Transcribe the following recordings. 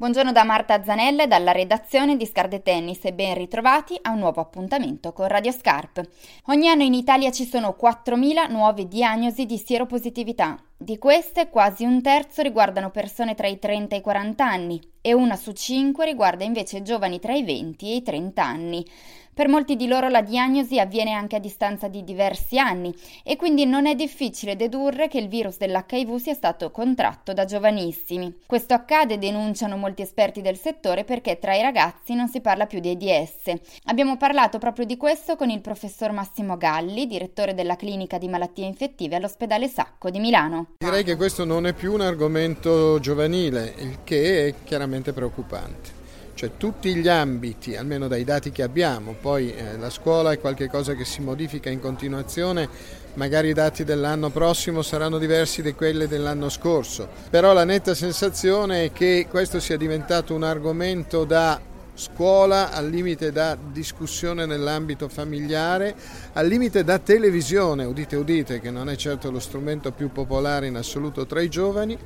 Buongiorno da Marta Zanella e dalla redazione di Scarde Tennis e ben ritrovati a un nuovo appuntamento con Radio Scarp. Ogni anno in Italia ci sono 4.000 nuove diagnosi di sieropositività. Di queste quasi un terzo riguardano persone tra i 30 e i 40 anni e una su cinque riguarda invece giovani tra i 20 e i 30 anni. Per molti di loro la diagnosi avviene anche a distanza di diversi anni e quindi non è difficile dedurre che il virus dell'HIV sia stato contratto da giovanissimi. Questo accade, denunciano molti esperti del settore, perché tra i ragazzi non si parla più di AIDS. Abbiamo parlato proprio di questo con il professor Massimo Galli, direttore della clinica di malattie infettive all'ospedale Sacco di Milano. Direi che questo non è più un argomento giovanile, il che è chiaramente preoccupante cioè tutti gli ambiti, almeno dai dati che abbiamo, poi eh, la scuola è qualcosa che si modifica in continuazione, magari i dati dell'anno prossimo saranno diversi da quelli dell'anno scorso, però la netta sensazione è che questo sia diventato un argomento da scuola, al limite da discussione nell'ambito familiare, al limite da televisione, udite udite, che non è certo lo strumento più popolare in assoluto tra i giovani,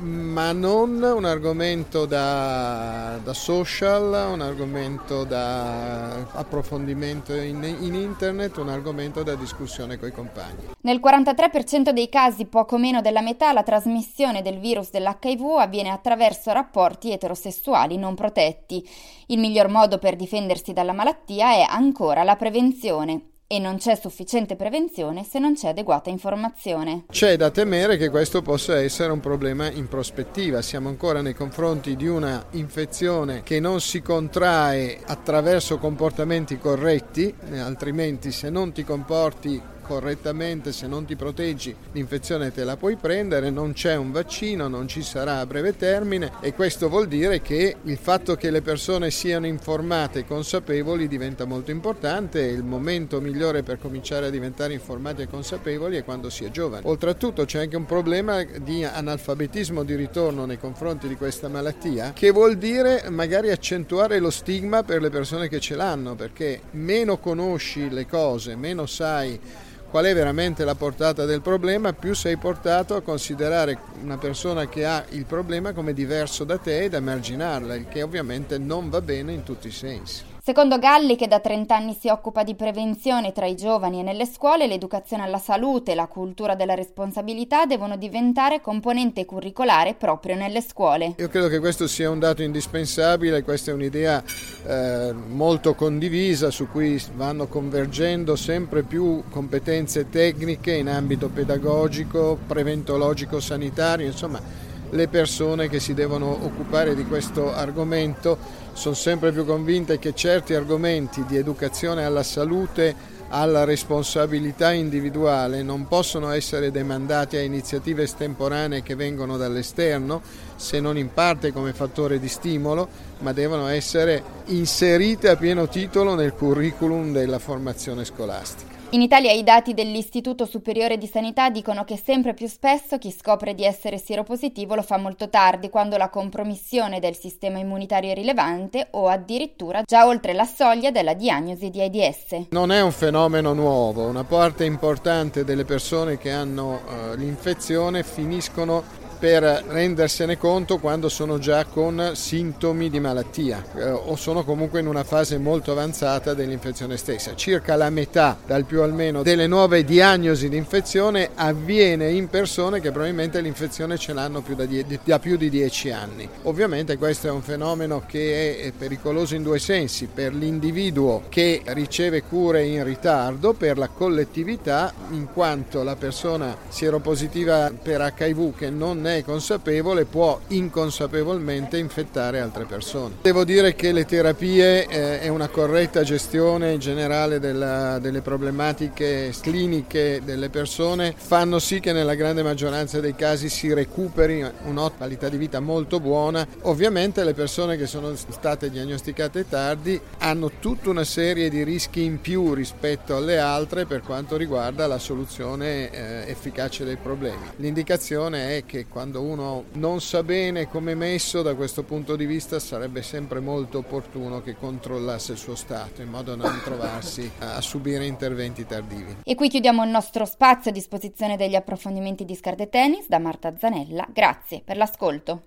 ma non un argomento da, da, social, un argomento da approfondimento in, in, internet, un argomento da discussione con i compagni. Nel 43% dei casi, poco meno della metà, la trasmissione del virus dell'HIV avviene attraverso rapporti eterosessuali non protetti. Il miglior modo per difendersi dalla malattia è ancora la prevenzione e non c'è sufficiente prevenzione se non c'è adeguata informazione. C'è da temere che questo possa essere un problema in prospettiva. Siamo ancora nei confronti di una infezione che non si contrae attraverso comportamenti corretti, altrimenti se non ti comporti correttamente, se non ti proteggi l'infezione te la puoi prendere, non c'è un vaccino, non ci sarà a breve termine e questo vuol dire che il fatto che le persone siano informate e consapevoli diventa molto importante e il momento migliore per cominciare a diventare informati e consapevoli è quando si è giovani. Oltretutto c'è anche un problema di analfabetismo di ritorno nei confronti di questa malattia che vuol dire magari accentuare lo stigma per le persone che ce l'hanno perché meno conosci le cose, meno sai qual è veramente la portata del problema, più sei portato a considerare una persona che ha il problema come diverso da te ed emarginarla, il che ovviamente non va bene in tutti i sensi. Secondo Galli, che da 30 anni si occupa di prevenzione tra i giovani e nelle scuole, l'educazione alla salute e la cultura della responsabilità devono diventare componente curricolare proprio nelle scuole. Io credo che questo sia un dato indispensabile, questa è un'idea eh, molto condivisa su cui vanno convergendo sempre più competenze tecniche in ambito pedagogico, preventologico, sanitario, insomma le persone che si devono occupare di questo argomento sono sempre più convinte che certi argomenti di educazione alla salute, alla responsabilità individuale non possono essere demandati a iniziative estemporanee che vengono dall'esterno, se non in parte come fattore di stimolo, ma devono essere inserite a pieno titolo nel curriculum della formazione scolastica. In Italia i dati dell'Istituto Superiore di Sanità dicono che sempre più spesso chi scopre di essere sieropositivo lo fa molto tardi, quando la compromissione del sistema immunitario è rilevante o addirittura già oltre la soglia della diagnosi di AIDS. Non è un fenomeno nuovo, una parte importante delle persone che hanno uh, l'infezione finiscono per rendersene conto quando sono già con sintomi di malattia eh, o sono comunque in una fase molto avanzata dell'infezione stessa. Circa la metà, dal più almeno, delle nuove diagnosi di infezione avviene in persone che probabilmente l'infezione ce l'hanno più da, die- da più di 10 anni. Ovviamente questo è un fenomeno che è pericoloso in due sensi, per l'individuo che riceve cure in ritardo, per la collettività in quanto la persona sieropositiva per HIV che non è è consapevole può inconsapevolmente infettare altre persone. Devo dire che le terapie eh, e una corretta gestione generale della, delle problematiche cliniche delle persone fanno sì che nella grande maggioranza dei casi si recuperi un'ottima qualità di vita molto buona. Ovviamente le persone che sono state diagnosticate tardi hanno tutta una serie di rischi in più rispetto alle altre per quanto riguarda la soluzione eh, efficace dei problemi. L'indicazione è che quando quando uno non sa bene come è messo da questo punto di vista sarebbe sempre molto opportuno che controllasse il suo stato in modo da non trovarsi a subire interventi tardivi. E qui chiudiamo il nostro spazio a disposizione degli approfondimenti di Scarde Tennis da Marta Zanella. Grazie per l'ascolto.